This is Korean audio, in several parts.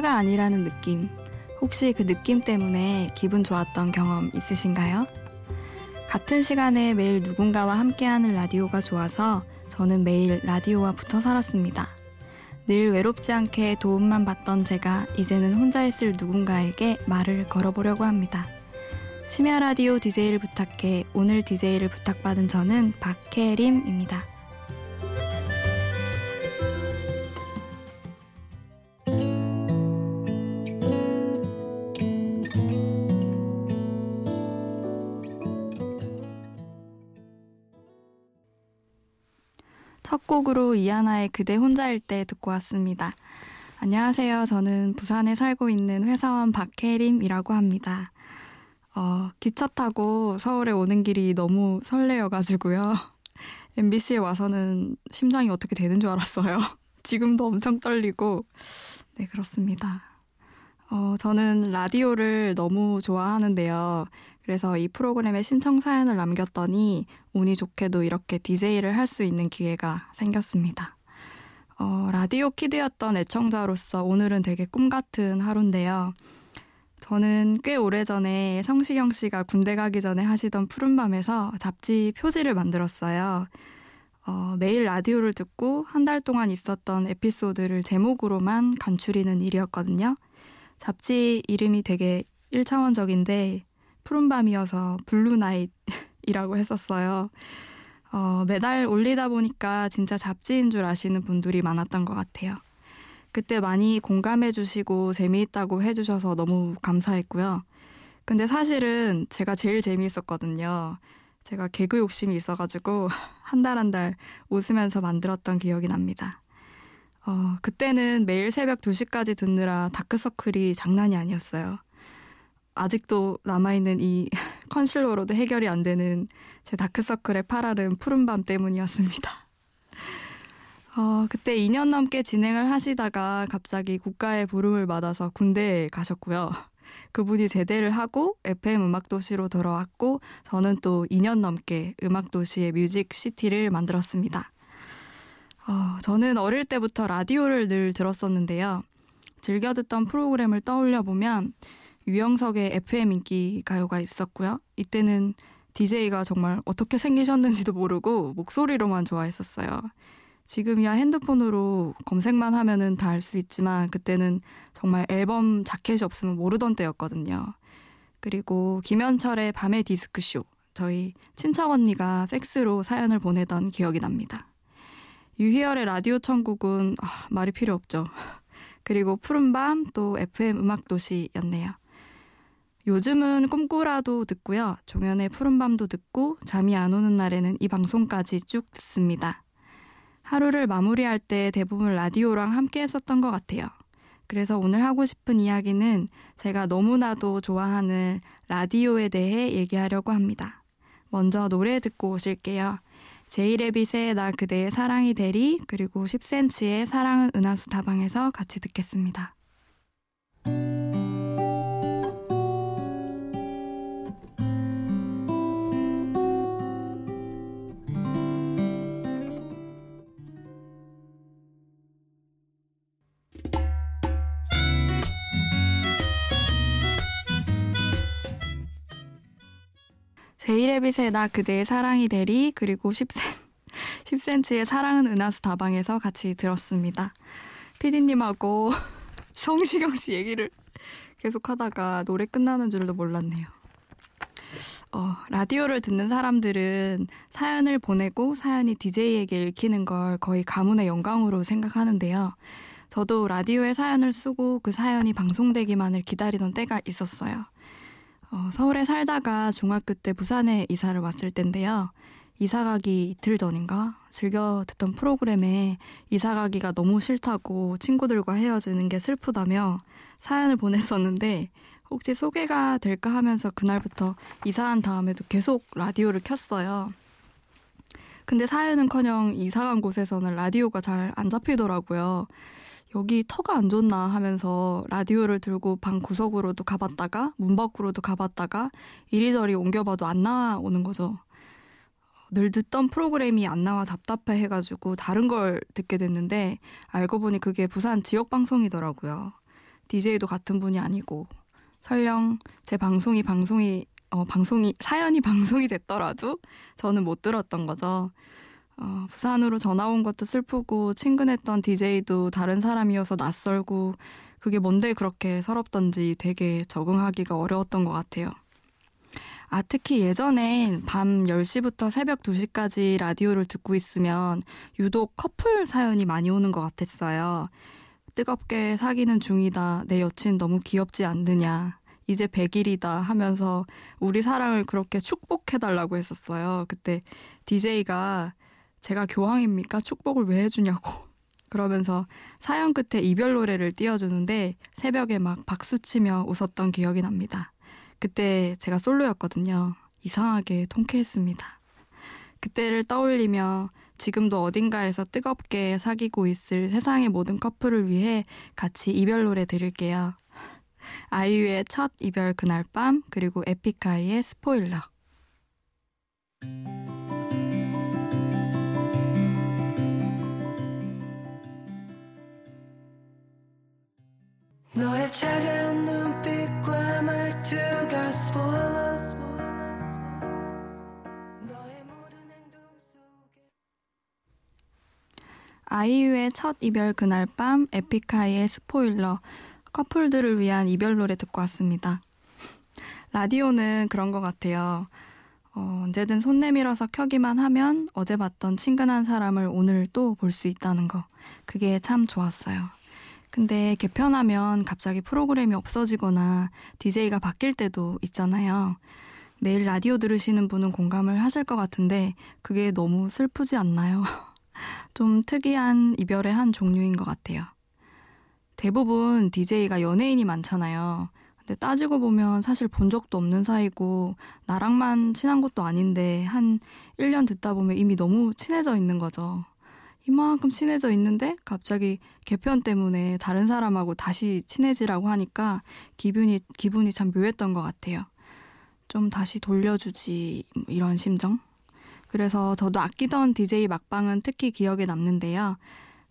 혼자가 아니라는 느낌. 혹시 그 느낌 때문에 기분 좋았던 경험 있으신가요? 같은 시간에 매일 누군가와 함께하는 라디오가 좋아서 저는 매일 라디오와 붙어 살았습니다. 늘 외롭지 않게 도움만 받던 제가 이제는 혼자 있을 누군가에게 말을 걸어보려고 합니다. 심야 라디오 DJ를 부탁해 오늘 DJ를 부탁받은 저는 박혜림입니다. 첫 곡으로 이하나의 그대 혼자일 때 듣고 왔습니다. 안녕하세요. 저는 부산에 살고 있는 회사원 박혜림이라고 합니다. 어, 기차 타고 서울에 오는 길이 너무 설레어가지고요. MBC에 와서는 심장이 어떻게 되는 줄 알았어요. 지금도 엄청 떨리고. 네, 그렇습니다. 어, 저는 라디오를 너무 좋아하는데요. 그래서 이 프로그램에 신청 사연을 남겼더니 운이 좋게도 이렇게 DJ를 할 수 있는 기회가 생겼습니다. 어, 라디오 kid였던 애청자로서 오늘은 되게 꿈 같은 하루인데요. 저는 꽤 오래전에 성시경 씨가 군대 가기 전에 하시던 푸른밤에서 잡지 표지를 만들었어요. 어, 매일 라디오를 듣고 한 달 동안 있었던 에피소드를 제목으로만 간추리는 일이었거든요. 잡지 이름이 되게 1차원적인데 푸른밤이어서 Blue Night이라고 했었어요. 어, 매달 올리다 보니까 진짜 잡지인 줄 아시는 분들이 많았던 것 같아요. 그때 많이 공감해 주시고 재미있다고 해 주셔서 너무 감사했고요. 근데 사실은 제가 제일 재미있었거든요. 제가 개그 욕심이 있어가지고 한 달 한 달 웃으면서 만들었던 기억이 납니다. 어, 그때는 매일 새벽 2시까지 듣느라 다크서클이 장난이 아니었어요. 아직도 남아있는 이 컨실러로도 해결이 안 되는 제 다크서클의 파랄은 푸른밤 때문이었습니다. 어, 그때 2년 넘게 진행을 하시다가 갑자기 국가의 부름을 받아서 군대에 가셨고요. 그분이 제대를 하고 FM 음악도시로 돌아왔고 저는 또 2년 넘게 음악도시의 뮤직시티를 만들었습니다. 어, 저는 어릴 때부터 라디오를 늘 들었었는데요. 즐겨 듣던 프로그램을 떠올려 보면 유영석의 FM 인기 가요가 있었고요. 이때는 DJ가 정말 어떻게 생기셨는지도 모르고 목소리로만 좋아했었어요. 지금이야 핸드폰으로 검색만 하면은 다 알 수 있지만 그때는 정말 앨범 자켓이 없으면 모르던 때였거든요. 그리고 김현철의 밤의 디스크쇼. 저희 친척 언니가 팩스로 사연을 보내던 기억이 납니다. 유희열의 라디오 천국은 아, 말이 필요 없죠. 그리고 푸른밤 또 FM 음악도시였네요. 요즘은 꿈꾸라도 듣고요. 종현의 푸른밤도 듣고 잠이 안 오는 날에는 이 방송까지 쭉 듣습니다. 하루를 마무리할 때 대부분 라디오랑 함께 했었던 것 같아요. 그래서 오늘 하고 싶은 이야기는 제가 너무나도 좋아하는 라디오에 대해 얘기하려고 합니다. 먼저 노래 듣고 오실게요. 제이레빗의 나 그대의 사랑이 되리 그리고 10cm의 사랑은 은하수 다방에서 같이 듣겠습니다. 제이레빗의 나 그대의 사랑이 되리 그리고 10cm, 10cm의 사랑은 은하수 다방에서 같이 들었습니다. 피디님하고 성시경 씨 얘기를 계속 하다가 노래 끝나는 줄도 몰랐네요. 어, 라디오를 듣는 사람들은 사연을 보내고 사연이 DJ에게 읽히는 걸 거의 가문의 영광으로 생각하는데요. 저도 라디오에 사연을 쓰고 그 사연이 방송되기만을 기다리던 때가 있었어요. 어, 서울에 살다가 중학교 때 부산에 이사를 왔을 때인데요. 이사 가기 이틀 전인가 즐겨 듣던 프로그램에 이사 가기가 너무 싫다고 친구들과 헤어지는 게 슬프다며 사연을 보냈었는데 혹시 소개가 될까 하면서 그날부터 이사한 다음에도 계속 라디오를 켰어요. 근데 사연은커녕 이사 간 곳에서는 라디오가 잘 안 잡히더라고요. 여기 터가 안 좋나 하면서 라디오를 들고 방 구석으로도 가봤다가 문 밖으로도 가봤다가 이리저리 옮겨봐도 안 나오는 거죠. 늘 듣던 프로그램이 안 나와 답답해 해가지고 다른 걸 듣게 됐는데 알고 보니 그게 부산 지역 방송이더라고요. DJ도 같은 분이 아니고 설령 제 방송이 방송이 어, 방송이 사연이 방송이 됐더라도 저는 못 들었던 거죠. 어, 부산으로 전화 온 것도 슬프고 친근했던 DJ도 다른 사람이어서 낯설고 그게 뭔데 그렇게 서럽던지 되게 적응하기가 어려웠던 것 같아요. 아, 특히 예전엔 밤 10시부터 새벽 2시까지 라디오를 듣고 있으면 유독 커플 사연이 많이 오는 것 같았어요. 뜨겁게 사귀는 중이다. 내 여친 너무 귀엽지 않느냐. 이제 100일이다 하면서 우리 사랑을 그렇게 축복해달라고 했었어요. 그때 DJ가 제가 교황입니까? 축복을 왜 해주냐고. 그러면서 사연 끝에 이별 노래를 띄워주는데 새벽에 막 박수치며 웃었던 기억이 납니다. 그때 제가 솔로였거든요. 이상하게 통쾌했습니다. 그때를 떠올리며 지금도 어딘가에서 뜨겁게 사귀고 있을 세상의 모든 커플을 위해 같이 이별 노래 들을게요. 아이유의 첫 이별 그날 밤 그리고 에픽하이의 스포일러 아이유의 첫 이별 그날 밤 에픽하이의 스포일러 커플들을 위한 이별 노래 듣고 왔습니다. 라디오는 그런 것 같아요. 어, 언제든 손 내밀어서 켜기만 하면 어제 봤던 친근한 사람을 오늘 또 볼 수 있다는 거. 그게 참 좋았어요. 근데 개편하면 갑자기 프로그램이 없어지거나 DJ가 바뀔 때도 있잖아요. 매일 라디오 들으시는 분은 공감을 하실 것 같은데 그게 너무 슬프지 않나요? 좀 특이한 이별의 한 종류인 것 같아요. 대부분 DJ가 연예인이 많잖아요. 근데 따지고 보면 사실 본 적도 없는 사이고 나랑만 친한 것도 아닌데 한 1년 듣다 보면 이미 너무 친해져 있는 거죠. 이만큼 친해져 있는데 갑자기 개편 때문에 다른 사람하고 다시 친해지라고 하니까 기분이 기분이 참 묘했던 것 같아요. 좀 다시 돌려주지 뭐 이런 심정. 그래서 저도 아끼던 DJ 막방은 특히 기억에 남는데요.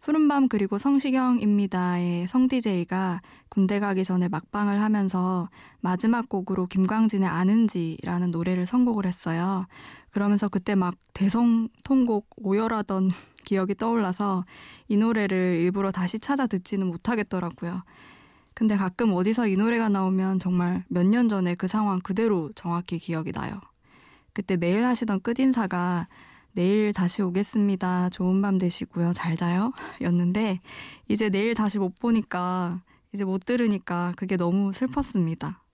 푸른밤 그리고 성시경입니다의 성DJ가 군대 가기 전에 막방을 하면서 마지막 곡으로 김광진의 아는지라는 노래를 선곡을 했어요. 그러면서 그때 막 대성 통곡 오열하던 기억이 떠올라서 이 노래를 일부러 다시 찾아 듣지는 못하겠더라고요. 근데 가끔 어디서 이 노래가 나오면 정말 몇 년 전에 그 상황 그대로 정확히 기억이 나요. 그때 매일 하시던 끝인사가 내일 다시 오겠습니다. 좋은 밤 되시고요. 잘 자요. 였는데 이제 내일 다시 못 보니까 이제 못 들으니까 그게 너무 슬펐습니다.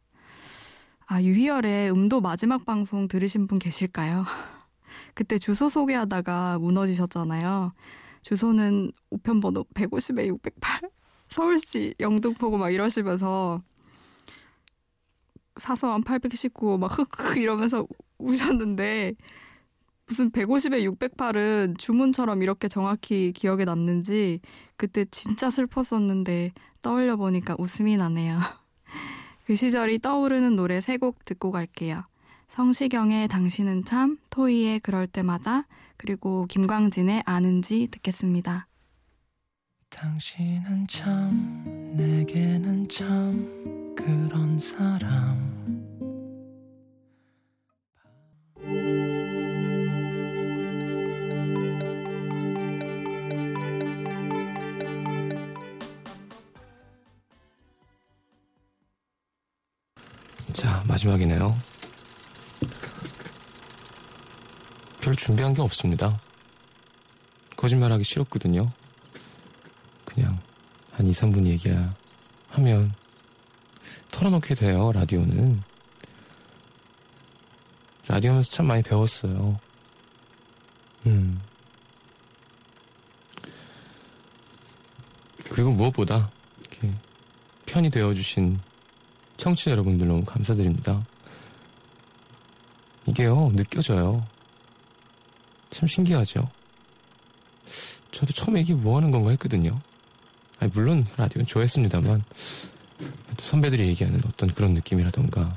아, 유희열의 음도 마지막 방송 들으신 분 계실까요? 그때 주소 소개하다가 무너지셨잖아요. 주소는 우편번호 150에 608 서울시 영등포구 막 이러시면서 사서한 819막 흑흑 이러면서 우셨는데 무슨 150에 608은 주문처럼 이렇게 정확히 기억에 남는지 그때 진짜 슬펐었는데 떠올려 보니까 웃음이 나네요. 그 시절이 떠오르는 노래 세 곡 듣고 갈게요. 성시경의 당신은 참, 토이의 그럴 때마다, 그리고 김광진의 아는지 듣겠습니다. 당신은 참, 내게는 참, 그런 사람. 마지막이네요. 별 준비한 게 없습니다. 거짓말하기 싫었거든요. 그냥 한 2, 3분 얘기하면 털어놓게 돼요, 라디오는. 라디오 하면서 참 많이 배웠어요. 음. 그리고 무엇보다 이렇게 편이 되어주신 청취자 여러분들 너무 감사드립니다. 이게요, 느껴져요. 참 신기하죠? 저도 처음에 이게 뭐 하는 건가 했거든요. 아니, 물론 라디오는 좋아했습니다만, 선배들이 얘기하는 어떤 그런 느낌이라던가,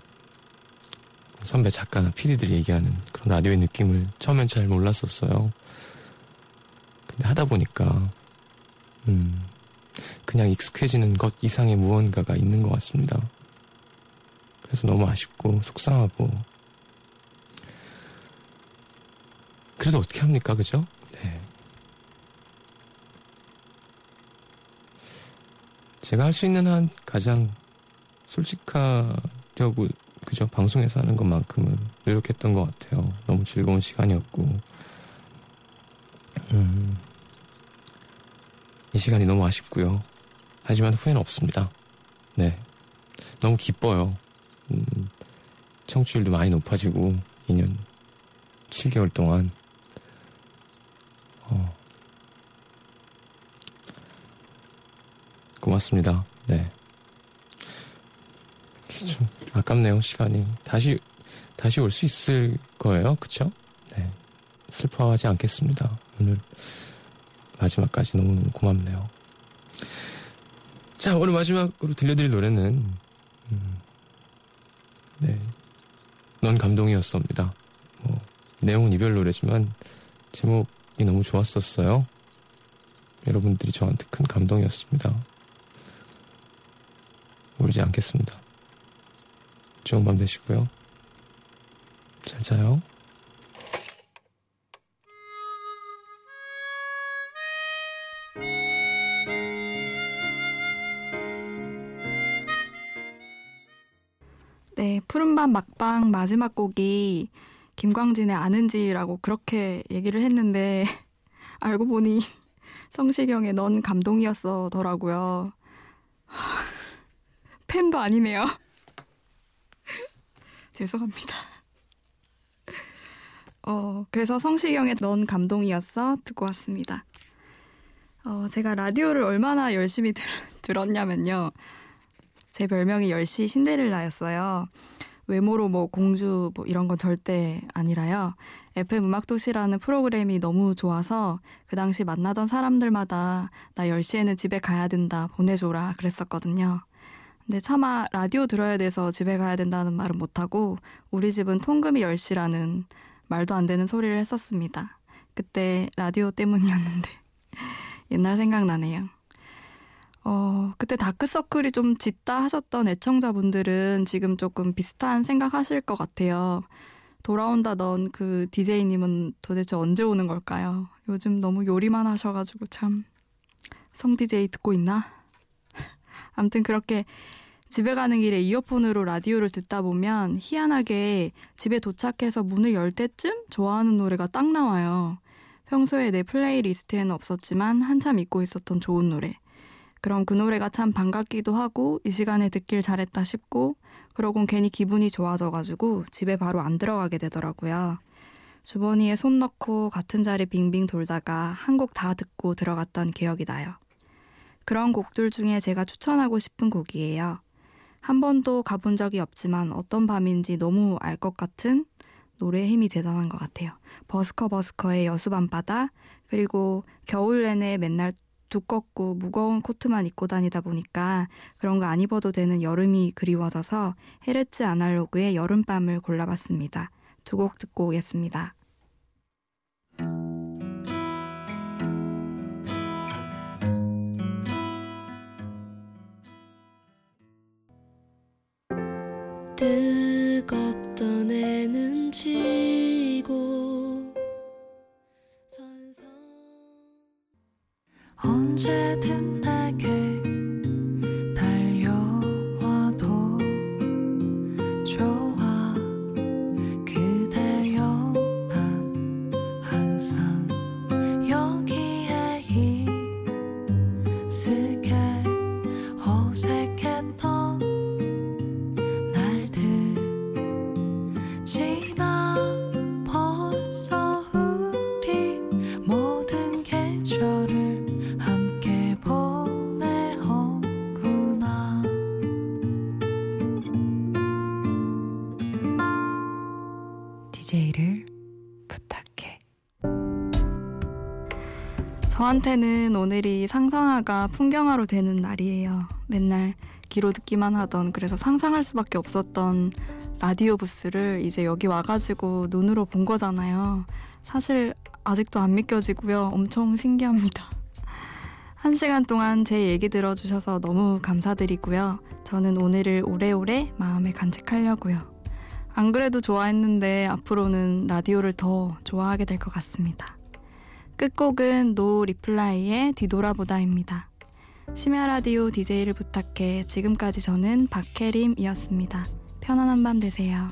선배 작가나 PD들이 얘기하는 그런 라디오의 느낌을 처음엔 잘 몰랐었어요. 근데 하다 보니까, 음, 그냥 익숙해지는 것 이상의 무언가가 있는 것 같습니다. 그래서 너무 아쉽고 속상하고 그래도 어떻게 합니까, 그죠? 네. 제가 할 수 있는 한 가장 솔직하려고 그죠 방송에서 하는 것만큼은 노력했던 것 같아요. 너무 즐거운 시간이었고 음, 이 시간이 너무 아쉽고요. 하지만 후회는 없습니다. 네, 너무 기뻐요. 음, 청취율도 많이 높아지고 2년 7개월 동안 어, 고맙습니다. 네. 좀 아깝네요 시간이 다시 다시 올 수 있을 거예요, 그쵸? 네. 슬퍼하지 않겠습니다. 오늘 마지막까지 너무 고맙네요. 자, 오늘 마지막으로 들려드릴 노래는 음, 네, 넌 감동이었습니다. 뭐, 내용은 이별 노래지만 제목이 너무 좋았었어요. 여러분들이 저한테 큰 감동이었습니다. 울지 않겠습니다. 좋은 밤 되시고요. 잘 자요. 네, 푸른밤 막방 마지막 곡이 김광진의 아는지라고 그렇게 얘기를 했는데 알고 보니 성시경의 넌 감동이었어더라고요. 팬도 아니네요. 죄송합니다. 어, 그래서 성시경의 넌 감동이었어 듣고 왔습니다. 어, 제가 라디오를 얼마나 열심히 들, 들었냐면요. 제 별명이 10시 신데렐라였어요. 외모로 뭐 공주 뭐 이런 건 절대 아니라요. FM 음악도시라는 프로그램이 너무 좋아서 그 당시 만나던 사람들마다 나 10시에는 집에 가야 된다 보내줘라 그랬었거든요. 근데 차마 라디오 들어야 돼서 집에 가야 된다는 말은 못하고 우리 집은 통금이 10시라는 말도 안 되는 소리를 했었습니다. 그때 라디오 때문이었는데 옛날 생각나네요. 어, 그때 다크서클이 좀 짙다 하셨던 애청자분들은 지금 조금 비슷한 생각 하실 것 같아요. 돌아온다 넌 그 DJ님은 도대체 언제 오는 걸까요? 요즘 너무 요리만 하셔가지고 참. 성 DJ 듣고 있나? 암튼 그렇게 집에 가는 길에 이어폰으로 라디오를 듣다 보면 희한하게 집에 도착해서 문을 열 때쯤 좋아하는 노래가 딱 나와요. 평소에 내 플레이리스트에는 없었지만 한참 잊고 있었던 좋은 노래. 그럼 그 노래가 참 반갑기도 하고 이 시간에 듣길 잘했다 싶고 그러곤 괜히 기분이 좋아져가지고 집에 바로 안 들어가게 되더라고요. 주머니에 손 넣고 같은 자리 빙빙 돌다가 한 곡 다 듣고 들어갔던 기억이 나요. 그런 곡들 중에 제가 추천하고 싶은 곡이에요. 한 번도 가본 적이 없지만 어떤 밤인지 너무 알 것 같은 노래의 힘이 대단한 것 같아요. 버스커 버스커의 여수밤바다 그리고 겨울 내내 맨날 두껍고 무거운 코트만 입고 다니다 보니까 그런 거 안 입어도 되는 여름이 그리워져서 헤르츠 아날로그의 여름밤을 골라봤습니다. 두 곡 듣고 오겠습니다. 뜨겁던 애는 지고 언제든 내게 저한테는 오늘이 상상화가 풍경화로 되는 날이에요. 맨날 귀로 듣기만 하던 그래서 상상할 수밖에 없었던 라디오 부스를 이제 여기 와가지고 눈으로 본 거잖아요. 사실 아직도 안 믿겨지고요. 엄청 신기합니다. 한 시간 동안 제 얘기 들어주셔서 너무 감사드리고요. 저는 오늘을 오래오래 마음에 간직하려고요. 안 그래도 좋아했는데 앞으로는 라디오를 더 좋아하게 될 것 같습니다. 끝곡은 노 리플라이의 뒤돌아보다입니다. 심야 라디오 DJ를 부탁해 지금까지 저는 박혜림이었습니다. 편안한 밤 되세요.